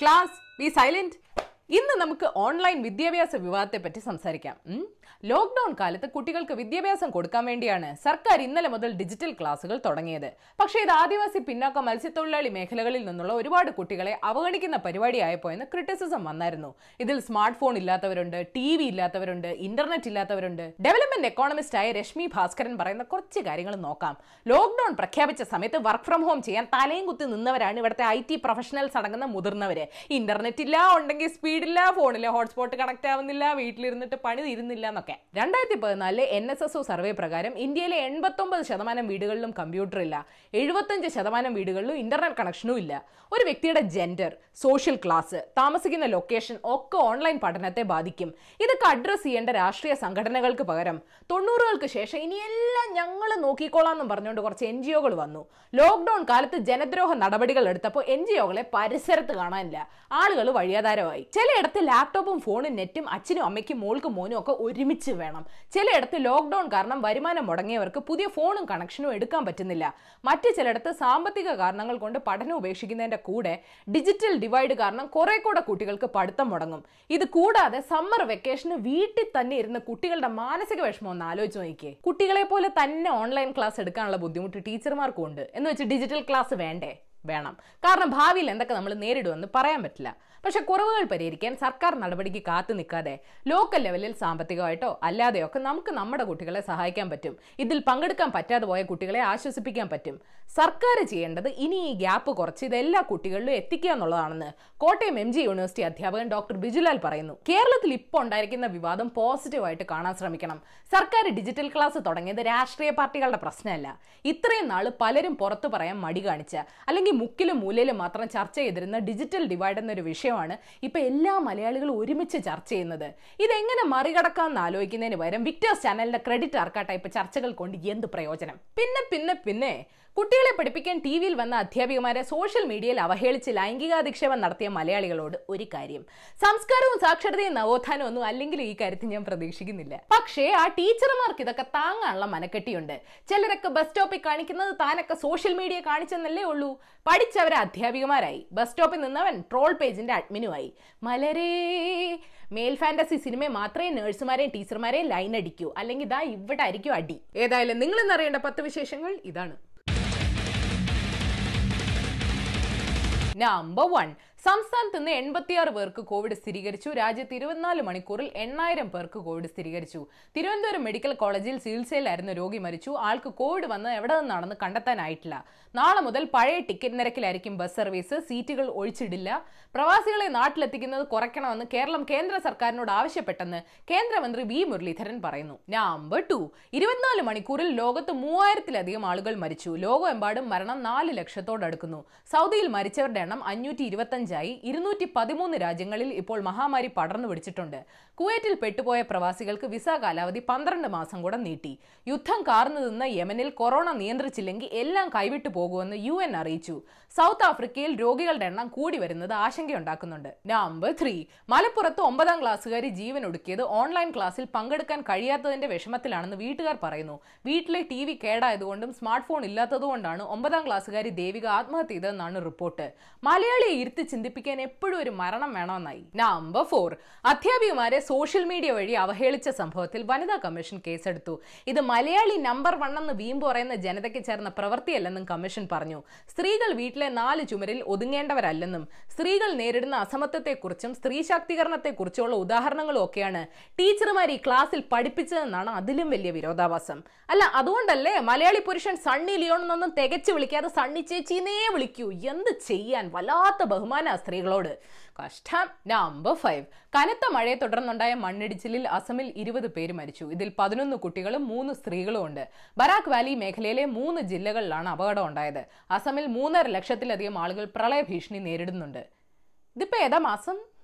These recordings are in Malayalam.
ക്ലാസ് ബി സൈലന്റ് ഇന്ന് നമുക്ക് ഓൺലൈൻ വിദ്യാഭ്യാസ വിവാദത്തെ പറ്റി സംസാരിക്കാം? ലോക്ക്ഡൌൺ കാലത്ത് കുട്ടികൾക്ക് വിദ്യാഭ്യാസം കൊടുക്കാൻ വേണ്ടിയാണ് സർക്കാർ ഇന്നലെ മുതൽ ഡിജിറ്റൽ ക്ലാസുകൾ തുടങ്ങിയത്. പക്ഷേ ഇത് ആദിവാസി പിന്നാക്ക മത്സ്യത്തൊഴിലാളി മേഖലകളിൽ നിന്നുള്ള ഒരുപാട് കുട്ടികളെ അവഗണിക്കുന്ന പരിപാടിയായപ്പോ എന്ന് ക്രിറ്റിസിസം വന്നായിരുന്നു. ഇതിൽ സ്മാർട്ട് ഫോൺ ഇല്ലാത്തവരുണ്ട് ടി വി ഇല്ലാത്തവരുണ്ട് ഇന്റർനെറ്റ് ഇല്ലാത്തവരുണ്ട്. ഡെവലപ്മെന്റ് എക്കോണമിസ്റ്റ് ആയ രശ്മി ഭാസ്കരൻ പറയുന്ന കുറച്ച് കാര്യങ്ങൾ നോക്കാം. ലോക്ക്ഡൌൺ പ്രഖ്യാപിച്ച സമയത്ത് വർക്ക് ഫ്രം ഹോം ചെയ്യാൻ തലയും കുത്തി നിന്നവരാണ് ഇവിടുത്തെ ഐ ടി പ്രൊഫഷണൽസ് അടങ്ങുന്ന മുതിർന്നവര്. ഇന്റർനെറ്റ് ഇല്ല ഉണ്ടെങ്കിൽ സ്പീഡില്ല ഫോണിലെ ഹോട്ട്സ്പോട്ട് കണക്ട് ആവുന്നില്ല വീട്ടിലിരുന്നിട്ട് പണി തീരുന്നില്ല എന്നൊക്കെ രണ്ടായിരത്തി പതിനാലിലെ N S S O survey പ്രകാരം ഇന്ത്യയിലെ എൺപത്തൊമ്പത് ശതമാനം വീടുകളിലും കമ്പ്യൂട്ടർ ഇല്ല. എഴുപത്തഞ്ച് ശതമാനം വീടുകളിലും ഇന്റർനെറ്റ് കണക്ഷനും ഇല്ല. ഒരു വ്യക്തിയുടെ ജെൻഡർ സോഷ്യൽ ക്ലാസ് താമസിക്കുന്ന ലൊക്കേഷൻ ഒക്കെ ഓൺലൈൻ പഠനത്തെ ബാധിക്കും. ഇതൊക്കെ അഡ്രസ് ചെയ്യേണ്ട രാഷ്ട്രീയ സംഘടനകൾക്ക് പകരം തൊണ്ണൂറുകൾക്ക് ശേഷം ഇനിയെല്ലാം ഞങ്ങൾ നോക്കിക്കോളാം എന്നും പറഞ്ഞുകൊണ്ട് കുറച്ച് എൻ ജി ഒകൾ വന്നു. ലോക്ക്ഡൌൺ കാലത്ത് ജനദ്രോഹ നടപടികൾ എടുത്തപ്പോൾ എൻ ജി ഒകളെ പരിസരത്ത് കാണാനില്ല. ആളുകൾ വഴിയാധാരമായി. ചിലയിടത്ത് ലാപ്ടോപ്പും ഫോണും നെറ്റും അച്ഛനും അമ്മയ്ക്കും മോൾക്കും മോനും ഒക്കെ ഒരുമിച്ച് വേണം. ചിലയിടത്ത് ലോക്ക്ഡൌൺ കാരണം വരുമാനം മുടങ്ങിയവർക്ക് പുതിയ ഫോണും കണക്ഷനും എടുക്കാൻ പറ്റുന്നില്ല. മറ്റു ചിലയിടത്ത് സാമ്പത്തിക കാരണങ്ങൾ കൊണ്ട് പഠനം ഉപേക്ഷിക്കുന്നതിന്റെ കൂടെ ഡിജിറ്റൽ ഡിവൈഡ് കാരണം കുറെ കൂടെ കുട്ടികൾക്ക് പഠിത്തം മുടങ്ങും. ഇത് കൂടാതെ സമ്മർ വെക്കേഷന് വീട്ടിൽ തന്നെ ഇരുന്ന് കുട്ടികളുടെ മാനസിക വിഷമം ഒന്ന് ആലോചിച്ച് നോക്കിയേ. കുട്ടികളെ പോലെ തന്നെ ഓൺലൈൻ ക്ലാസ് എടുക്കാനുള്ള ബുദ്ധിമുട്ട് ടീച്ചർമാർക്കും ഉണ്ട്. എന്ന് വെച്ച് ഡിജിറ്റൽ ക്ലാസ് വേണ്ടേ? വേണം. കാരണം ഭാവിയിൽ എന്തൊക്കെ നമ്മൾ നേരിടുമെന്ന് പറയാൻ പറ്റില്ല. പക്ഷെ കുറവുകൾ പരിഹരിക്കാൻ സർക്കാർ നടപടിക്ക് കാത്തു നിൽക്കാതെ ലോക്കൽ ലെവലിൽ സാമ്പത്തികമായിട്ടോ അല്ലാതെയോ ഒക്കെ നമുക്ക് നമ്മുടെ കുട്ടികളെ സഹായിക്കാൻ പറ്റും. ഇതിൽ പങ്കെടുക്കാൻ പറ്റാതെ പോയ കുട്ടികളെ ആശ്വസിപ്പിക്കാൻ പറ്റും. സർക്കാർ ചെയ്യേണ്ടത് ഇനി ഈ ഗ്യാപ്പ് കുറച്ച് ഇത് എല്ലാ കുട്ടികളിലും എത്തിക്കുക എന്നുള്ളതാണെന്ന് കോട്ടയം എം ജി യൂണിവേഴ്സിറ്റി അധ്യാപകൻ ഡോക്ടർ ബിജുലാൽ പറയുന്നു. കേരളത്തിൽ ഇപ്പോൾ ഉണ്ടായിരിക്കുന്ന വിവാദം പോസിറ്റീവായിട്ട് കാണാൻ ശ്രമിക്കണം. സർക്കാർ ഡിജിറ്റൽ ക്ലാസ് തുടങ്ങിയത് രാഷ്ട്രീയ പാർട്ടികളുടെ പ്രശ്നമല്ല. ഇത്രയും നാൾ പലരും പുറത്തു പറയാൻ മടി കാണിച്ച അല്ലെങ്കിൽ മുക്കിലും മൂലയിലും മാത്രം ചർച്ച ചെയ്തിരുന്ന ഡിജിറ്റൽ ഡിവൈഡ് എന്നൊരു വിഷയമാണ് ഇപ്പൊ എല്ലാ മലയാളികളും ഒരുമിച്ച് ചർച്ച ചെയ്യുന്നത്. ഇതെങ്ങനെ മറികടക്കാമെന്ന് ആലോചിക്കുന്നതിന് പകരം വിക്ടേഴ്സ് ചാനലിന്റെ ക്രെഡിറ്റ് ആർക്കാ ഇപ്പൊ ചർച്ചകൾ കൊണ്ട് എന്ത് പ്രയോജനം? പിന്നെ പിന്നെ പിന്നെ കുട്ടികളെ പഠിപ്പിക്കാൻ ടി വിയിൽ വന്ന അധ്യാപികമാരെ സോഷ്യൽ മീഡിയയിൽ അവഹേളിച്ച് ലൈംഗികാധിക്ഷേപം നടത്തിയ മലയാളികളോട് ഒരു കാര്യം. സംസ്കാരവും സാക്ഷരതയും നവോത്ഥാനവും ഒന്നും അല്ലെങ്കിൽ ഈ കാര്യത്തിൽ ഞാൻ പ്രതീക്ഷിക്കുന്നില്ല. പക്ഷേ ആ ടീച്ചർമാർക്ക് ഇതൊക്കെ താങ്ങാനുള്ള മനക്കെട്ടിയുണ്ട്. ചിലരൊക്കെ ബസ് സ്റ്റോപ്പിൽ കാണിക്കുന്നത് താനൊക്കെ സോഷ്യൽ മീഡിയ കാണിച്ചെന്നല്ലേ ഉള്ളൂ. പഠിച്ചവരെ അധ്യാപികമാരായി. ബസ് സ്റ്റോപ്പിൽ നിന്നവൻ ട്രോൾ പേജിന്റെ അഡ്മിനുമായി. മലരേ മെയിൽ ഫാന്റസി സിനിമയെ മാത്രമേ നഴ്സുമാരെയും ടീച്ചർമാരെയും ലൈൻ അടിക്കൂ. അല്ലെങ്കിൽ ഇതാ ഇവിടെ ആയിരിക്കും അടി. ഏതായാലും നിങ്ങൾ ഇന്നറിയേണ്ട പത്ത് വിശേഷങ്ങൾ ഇതാണ്. നമ്പർ വൺ സംസ്ഥാനത്ത് നിന്ന് എൺപത്തിയാറ് പേർക്ക് കോവിഡ് സ്ഥിരീകരിച്ചു. രാജ്യത്ത് ഇരുപത്തിനാല് മണിക്കൂറിൽ എണ്ണായിരം പേർക്ക് കോവിഡ് സ്ഥിരീകരിച്ചു. തിരുവനന്തപുരം മെഡിക്കൽ കോളേജിൽ ചികിത്സയിലായിരുന്ന രോഗി മരിച്ചു. ആൾക്ക് കോവിഡ് വന്ന് എവിടെ നിന്നാണെന്ന് കണ്ടെത്താനായിട്ടില്ല. നാളെ മുതൽ പഴയ ടിക്കറ്റ് നിരക്കിലായിരിക്കും ബസ് സർവീസ്. സീറ്റുകൾ ഒഴിച്ചിടില്ല. പ്രവാസികളെ നാട്ടിലെത്തിക്കുന്നത് കുറയ്ക്കണമെന്ന് കേരളം കേന്ദ്ര സർക്കാരിനോട് ആവശ്യപ്പെട്ടെന്ന് കേന്ദ്രമന്ത്രി വി മുരളീധരൻ പറയുന്നു. Number two. ഇരുപത്തിനാല് മണിക്കൂറിൽ ലോകത്ത് മൂവായിരത്തിലധികം ആളുകൾ മരിച്ചു. ലോകമെമ്പാടും മരണം നാല് ലക്ഷത്തോടടുക്കുന്നു. സൗദിയിൽ മരിച്ചവരുടെ എണ്ണം അഞ്ഞൂറ്റി ഇരുപത്തഞ്ചായി ഇരുന്നൂറ്റി പതിമൂന്ന് രാജ്യങ്ങളിൽ ഇപ്പോൾ മഹാമാരി പടർന്നു പിടിച്ചിട്ടുണ്ട്. കുവൈറ്റിൽ പെട്ടുപോയ പ്രവാസികൾക്ക് വിസ കാലാവധി പന്ത്രണ്ട് മാസം കൂടെ നീട്ടി. യുദ്ധം കാർന്നു നിന്ന് യമനിൽ കൊറോണ നിയന്ത്രിച്ചില്ലെങ്കിൽ എല്ലാം കൈവിട്ടു പോകുമെന്ന് യു എൻ അറിയിച്ചു. സൗത്ത് ആഫ്രിക്കയിൽ രോഗികളുടെ എണ്ണം കൂടി വരുന്നത് ആശങ്കയുണ്ടാക്കുന്നുണ്ട്. Number three. മലപ്പുറത്ത് ഒമ്പതാം ക്ലാസ്സുകാരി ജീവൻ ഒടുക്കിയത് ഓൺലൈൻ ക്ലാസ്സിൽ പങ്കെടുക്കാൻ കഴിയാത്തതിന്റെ വിഷമത്തിലാണെന്ന് വീട്ടുകാർ പറയുന്നു. വീട്ടിലെ ടി വി കേടായതുകൊണ്ടും സ്മാർട്ട് ഫോൺ ഇല്ലാത്തതുകൊണ്ടാണ് ഒമ്പതാം ക്ലാസ്സുകാരി ദേവിക ആത്മഹത്യ ചെയ്തതെന്നാണ് റിപ്പോർട്ട്. മലയാളിയെ ഇരുത്തി ചിന്തിപ്പിക്കാൻ എപ്പോഴും ഒരു മരണം വേണമെന്നായി. നമ്പർ ഫോർ അധ്യാപികമാരെ സോഷ്യൽ മീഡിയ വഴി അവഹേളിച്ച സംഭവത്തിൽ വനിതാ കമ്മീഷൻ കേസെടുത്തു. ഇത് മലയാളി നമ്പർ വൺ എന്ന് വീമ്പ് പറയുന്ന ജനതയ്ക്ക് ചേർന്ന പ്രവൃത്തിയല്ലെന്നും കമ്മീഷൻ പറഞ്ഞു. സ്ത്രീകൾ വീട്ടിലെ നാല് ചുമരിൽ ഒതുങ്ങേണ്ടവരല്ലെന്നും സ്ത്രീകൾ നേരിടുന്ന അസമത്വത്തെക്കുറിച്ചും സ്ത്രീ ശാക്തീകരണത്തെക്കുറിച്ചുള്ള ഉദാഹരണങ്ങളും ഒക്കെയാണ് ടീച്ചർമാർ ഈ ക്ലാസ്സിൽ പഠിപ്പിച്ചതെന്നാണ് അതിലും വലിയ വിരോധാഭാസം. അല്ല അതുകൊണ്ടല്ലേ മലയാളി പുരുഷൻ സണ്ണി ലിയോൺ എന്നൊന്നും തികച്ചു വിളിക്കാതെ സണ്ണി ചേച്ചിന്നേ വിളിക്കൂ? എന്ത് ചെയ്യാൻ? വല്ലാത്ത ബഹുമാന സ്ത്രീകളോട്. കഷ്ടം. നമ്പർ ഫൈവ് കനത്ത മഴയെ തുടർന്നുണ്ടായ മണ്ണിടിച്ചിലിൽ അസമിൽ ഇരുപത് പേര് മരിച്ചു. ഇതിൽ പതിനൊന്ന് കുട്ടികളും മൂന്ന് സ്ത്രീകളും ഉണ്ട്. ബരാക് വാലി മേഖലയിലെ മൂന്ന് ജില്ലകളിലാണ് അപകടം ഉണ്ടായത്. അസമിൽ മൂന്നര ലക്ഷത്തിലധികം ആളുകൾ പ്രളയ ഭീഷണി നേരിടുന്നുണ്ട്. ഇതിപ്പോ ഏതാ മാസം?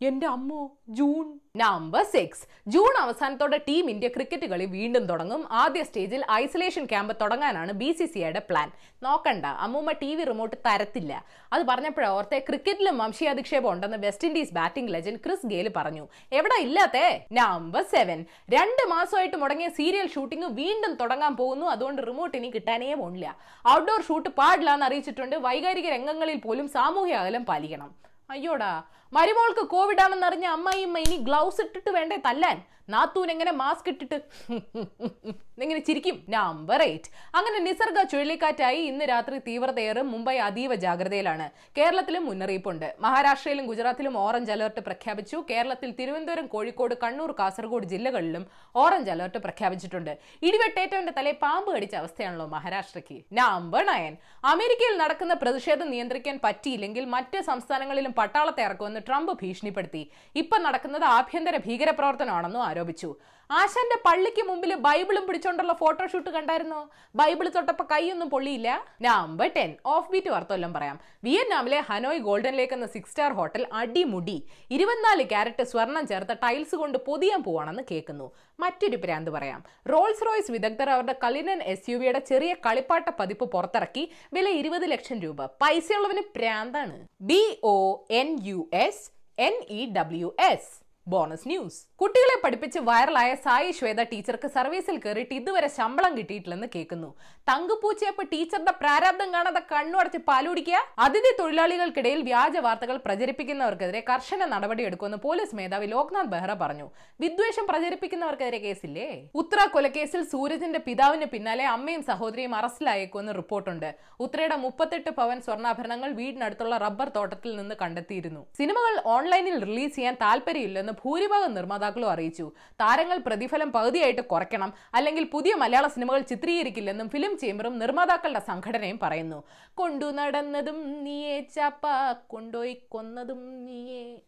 എന്റെ അമ്മോ ജൂൺ. നമ്പർ സിക്സ് ജൂൺ അവസാനത്തോടെ ടീം ഇന്ത്യ ക്രിക്കറ്റ് കളി വീണ്ടും തുടങ്ങും. ആദ്യ സ്റ്റേജിൽ ഐസൊലേഷൻ ക്യാമ്പ് തുടങ്ങാനാണ് ബി സി സി ഐയുടെ പ്ലാൻ നോക്കണ്ട അമ്മൂമ്മ ടി വി റിമോട്ട് തരത്തില്ല. അത് പറഞ്ഞപ്പോഴേ ഓർത്തെ ക്രിക്കറ്റിലും വംശീയാധിക്ഷേപം ഉണ്ടെന്ന് West Indies batting legend Chris Gayle പറഞ്ഞു. എവിടെ ഇല്ലാത്തേ? നമ്പർ സെവൻ രണ്ട് മാസമായിട്ട് മുടങ്ങിയ സീരിയൽ ഷൂട്ടിംഗ് വീണ്ടും തുടങ്ങാൻ പോകുന്നു. അതുകൊണ്ട് റിമോട്ട് ഇനി കിട്ടാനേ പോണില്ല. ഔട്ട്ഡോർ ഷൂട്ട് പാടില്ല എന്ന് അറിയിച്ചിട്ടുണ്ട്. വൈകാരിക രംഗങ്ങളിൽ പോലും സാമൂഹ്യ അകലം പാലിക്കണം. അയ്യോടാ മരുമോൾക്ക് കോവിഡ് അറിഞ്ഞ അമ്മായിയമ്മ ഇനി ഗ്ലൗസ് ഇട്ടിട്ട് വേണ്ടേ തല്ലാൻ? നാത്തൂൻ എങ്ങനെ മാസ്ക് ഇട്ടിട്ട്? എങ്ങനെ ചിരിക്കും. നമ്പർ എയ്റ്റ് അങ്ങനെ നിസർഗ ചുഴലിക്കാറ്റായി ഇന്ന് രാത്രി തീവ്രതയേറും മുംബൈ അതീവ ജാഗ്രതയിലാണ്. കേരളത്തിലും മുന്നറിയിപ്പുണ്ട്. മഹാരാഷ്ട്രയിലും ഗുജറാത്തിലും ഓറഞ്ച് അലർട്ട് പ്രഖ്യാപിച്ചു. കേരളത്തിൽ തിരുവനന്തപുരം കോഴിക്കോട് കണ്ണൂർ കാസർഗോഡ് ജില്ലകളിലും ഓറഞ്ച് അലർട്ട് പ്രഖ്യാപിച്ചിട്ടുണ്ട്. ഇടിവെട്ടേറ്റവന്റെ തലേ പാമ്പ് കടിച്ച അവസ്ഥയാണല്ലോ മഹാരാഷ്ട്രയ്ക്ക്. നമ്പർ നയൻ അമേരിക്കയിൽ നടക്കുന്ന പ്രതിഷേധം നിയന്ത്രിക്കാൻ പറ്റിയില്ലെങ്കിൽ മറ്റ് സംസ്ഥാനങ്ങളിലും പട്ടാളത്തെ ഇറക്കുമെന്ന് ട്രംപ് ഭീഷണിപ്പെടുത്തി. ഇപ്പം നടക്കുന്നത് ആഭ്യന്തര ഭീകരപ്രവർത്തനമാണെന്നും ആരോപിച്ചു. ആശാന്റെ പള്ളിക്ക് മുമ്പിൽ ബൈബിളും പിടിച്ചോണ്ടുള്ള ഫോട്ടോഷൂട്ട് കണ്ടായിരുന്നോ? ബൈബിൾ തൊട്ടപ്പോ കൈയൊന്നും പൊള്ളിയില്ല. നമ്പർ ടെൻ ഓഫ് ബീറ്റ് വാർത്തയെല്ലാം പറയാം. വിയറ്റ്നാമിലെ ഹനോയ് ഗോൾഡൻ ലേക്ക് എന്ന സിക്സ് സ്റ്റാർ ഹോട്ടൽ അടിമുടി. ഇരുപത്തിനാല് ക്യാരറ്റ് സ്വർണം ചേർത്ത ടൈൽസ് കൊണ്ട് പൊതിയാൻ പോവാണെന്ന് കേൾക്കുന്നു. മറ്റൊരു പ്രാന്ത് പറയാം. റോൾസ് റോയ്സ് വിദഗ്ധർ അവരുടെ കലിനൻ എസ് യു വിയുടെ ചെറിയ കളിപ്പാട്ട പതിപ്പ് പുറത്തിറക്കി വില ഇരുപത് ലക്ഷം രൂപ. പൈസയുള്ളവന് പ്രാന്താണ്. B O N U S N E W S bonus news കുട്ടികളെ പഠിപ്പിച്ച് വൈറലായ സായി ശ്വേത ടീച്ചർക്ക് സർവീസിൽ കയറിയിട്ട് ഇതുവരെ ശമ്പളം കിട്ടിയിട്ടില്ലെന്ന് കേൾക്കുന്നു. തങ്കുപൂച്ചയപ്പ് ടീച്ചറുടെ പ്രാരാബ്ദം കാണാതെ കണ്ണുടച്ച് പാലുടിക്കുക? അതിഥി തൊഴിലാളികൾക്കിടയിൽ വ്യാജ വാർത്തകൾ പ്രചരിപ്പിക്കുന്നവർക്കെതിരെ കർശന നടപടിയെടുക്കുമെന്ന് പോലീസ് മേധാവി ലോക്നാഥ് ബെഹ്റ പറഞ്ഞു. വിദ്വേഷം പ്രചരിപ്പിക്കുന്നവർക്കെതിരെ കേസില്ലേ? ഉത്തര കൊലക്കേസിൽ സൂരജിന്റെ പിതാവിന് പിന്നാലെ അമ്മയും സഹോദരിയും അറസ്റ്റിലായേക്കുമെന്ന് റിപ്പോർട്ടുണ്ട്. ഉത്രയുടെ മുപ്പത്തെട്ട് പവൻ സ്വർണാഭരണങ്ങൾ വീടിനടുത്തുള്ള റബ്ബർ തോട്ടത്തിൽ നിന്ന് കണ്ടെത്തിയിരുന്നു. സിനിമകൾ ഓൺലൈനിൽ റിലീസ് ചെയ്യാൻ താല്പര്യമില്ലെന്ന് ഭൂരിഭാഗം നിർമ്മാതാക്കളും അറിയിച്ചു. താരങ്ങൾ പ്രതിഫലം പകുതിയായിട്ട് കുറയ്ക്കണം. അല്ലെങ്കിൽ പുതിയ മലയാള സിനിമകൾ ചിത്രീകരിക്കില്ലെന്നും ഫിലിം ചേംബറും നിർമ്മാതാക്കളുടെ സംഘടനയും പറയുന്നു. കൊണ്ടു നടന്നതും നീയേ ചാപ്പ കൊണ്ടുപോയി കൊന്നതും നീയേ.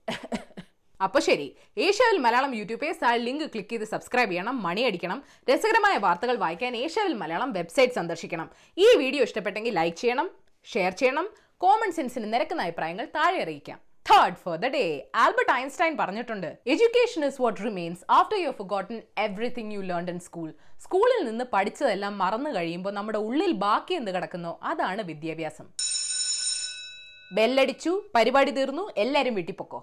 അപ്പൊ ശരി. ഏഷ്യാവിൽ മലയാളം യൂട്യൂബ് പേജ് ആ ലിങ്ക് ക്ലിക്ക് ചെയ്ത് സബ്സ്ക്രൈബ് ചെയ്യണം മണി അടിക്കണം. രസകരമായ വാർത്തകൾ വായിക്കാൻ ഏഷ്യാവിൽ മലയാളം വെബ്സൈറ്റ് സന്ദർശിക്കണം. ഈ വീഡിയോ ഇഷ്ടപ്പെട്ടെങ്കിൽ ലൈക്ക് ചെയ്യണം ഷെയർ ചെയ്യണം. കോമൺ സെൻസിന് നിരക്കുന്ന അഭിപ്രായങ്ങൾ താഴെ അറിയിക്കാം. Third for the day Albert Einstein പറഞ്ഞിട്ടുണ്ട് education is what remains after you forgotten everything you learn in school സ്കൂളിൽ നിന്ന് പഠിച്ചതെല്ലാം മറന്നു കഴിയുമ്പോൾ നമ്മുടെ ഉള്ളിൽ ബാക്കി എന്ത് കിടക്കുന്നോ? അതാണ് വിദ്യാഭ്യാസം. ബെല്ലടിച്ചു പരിപാടി തീർന്നു എല്ലാവരും വീട്ടിൽ പൊക്കോ.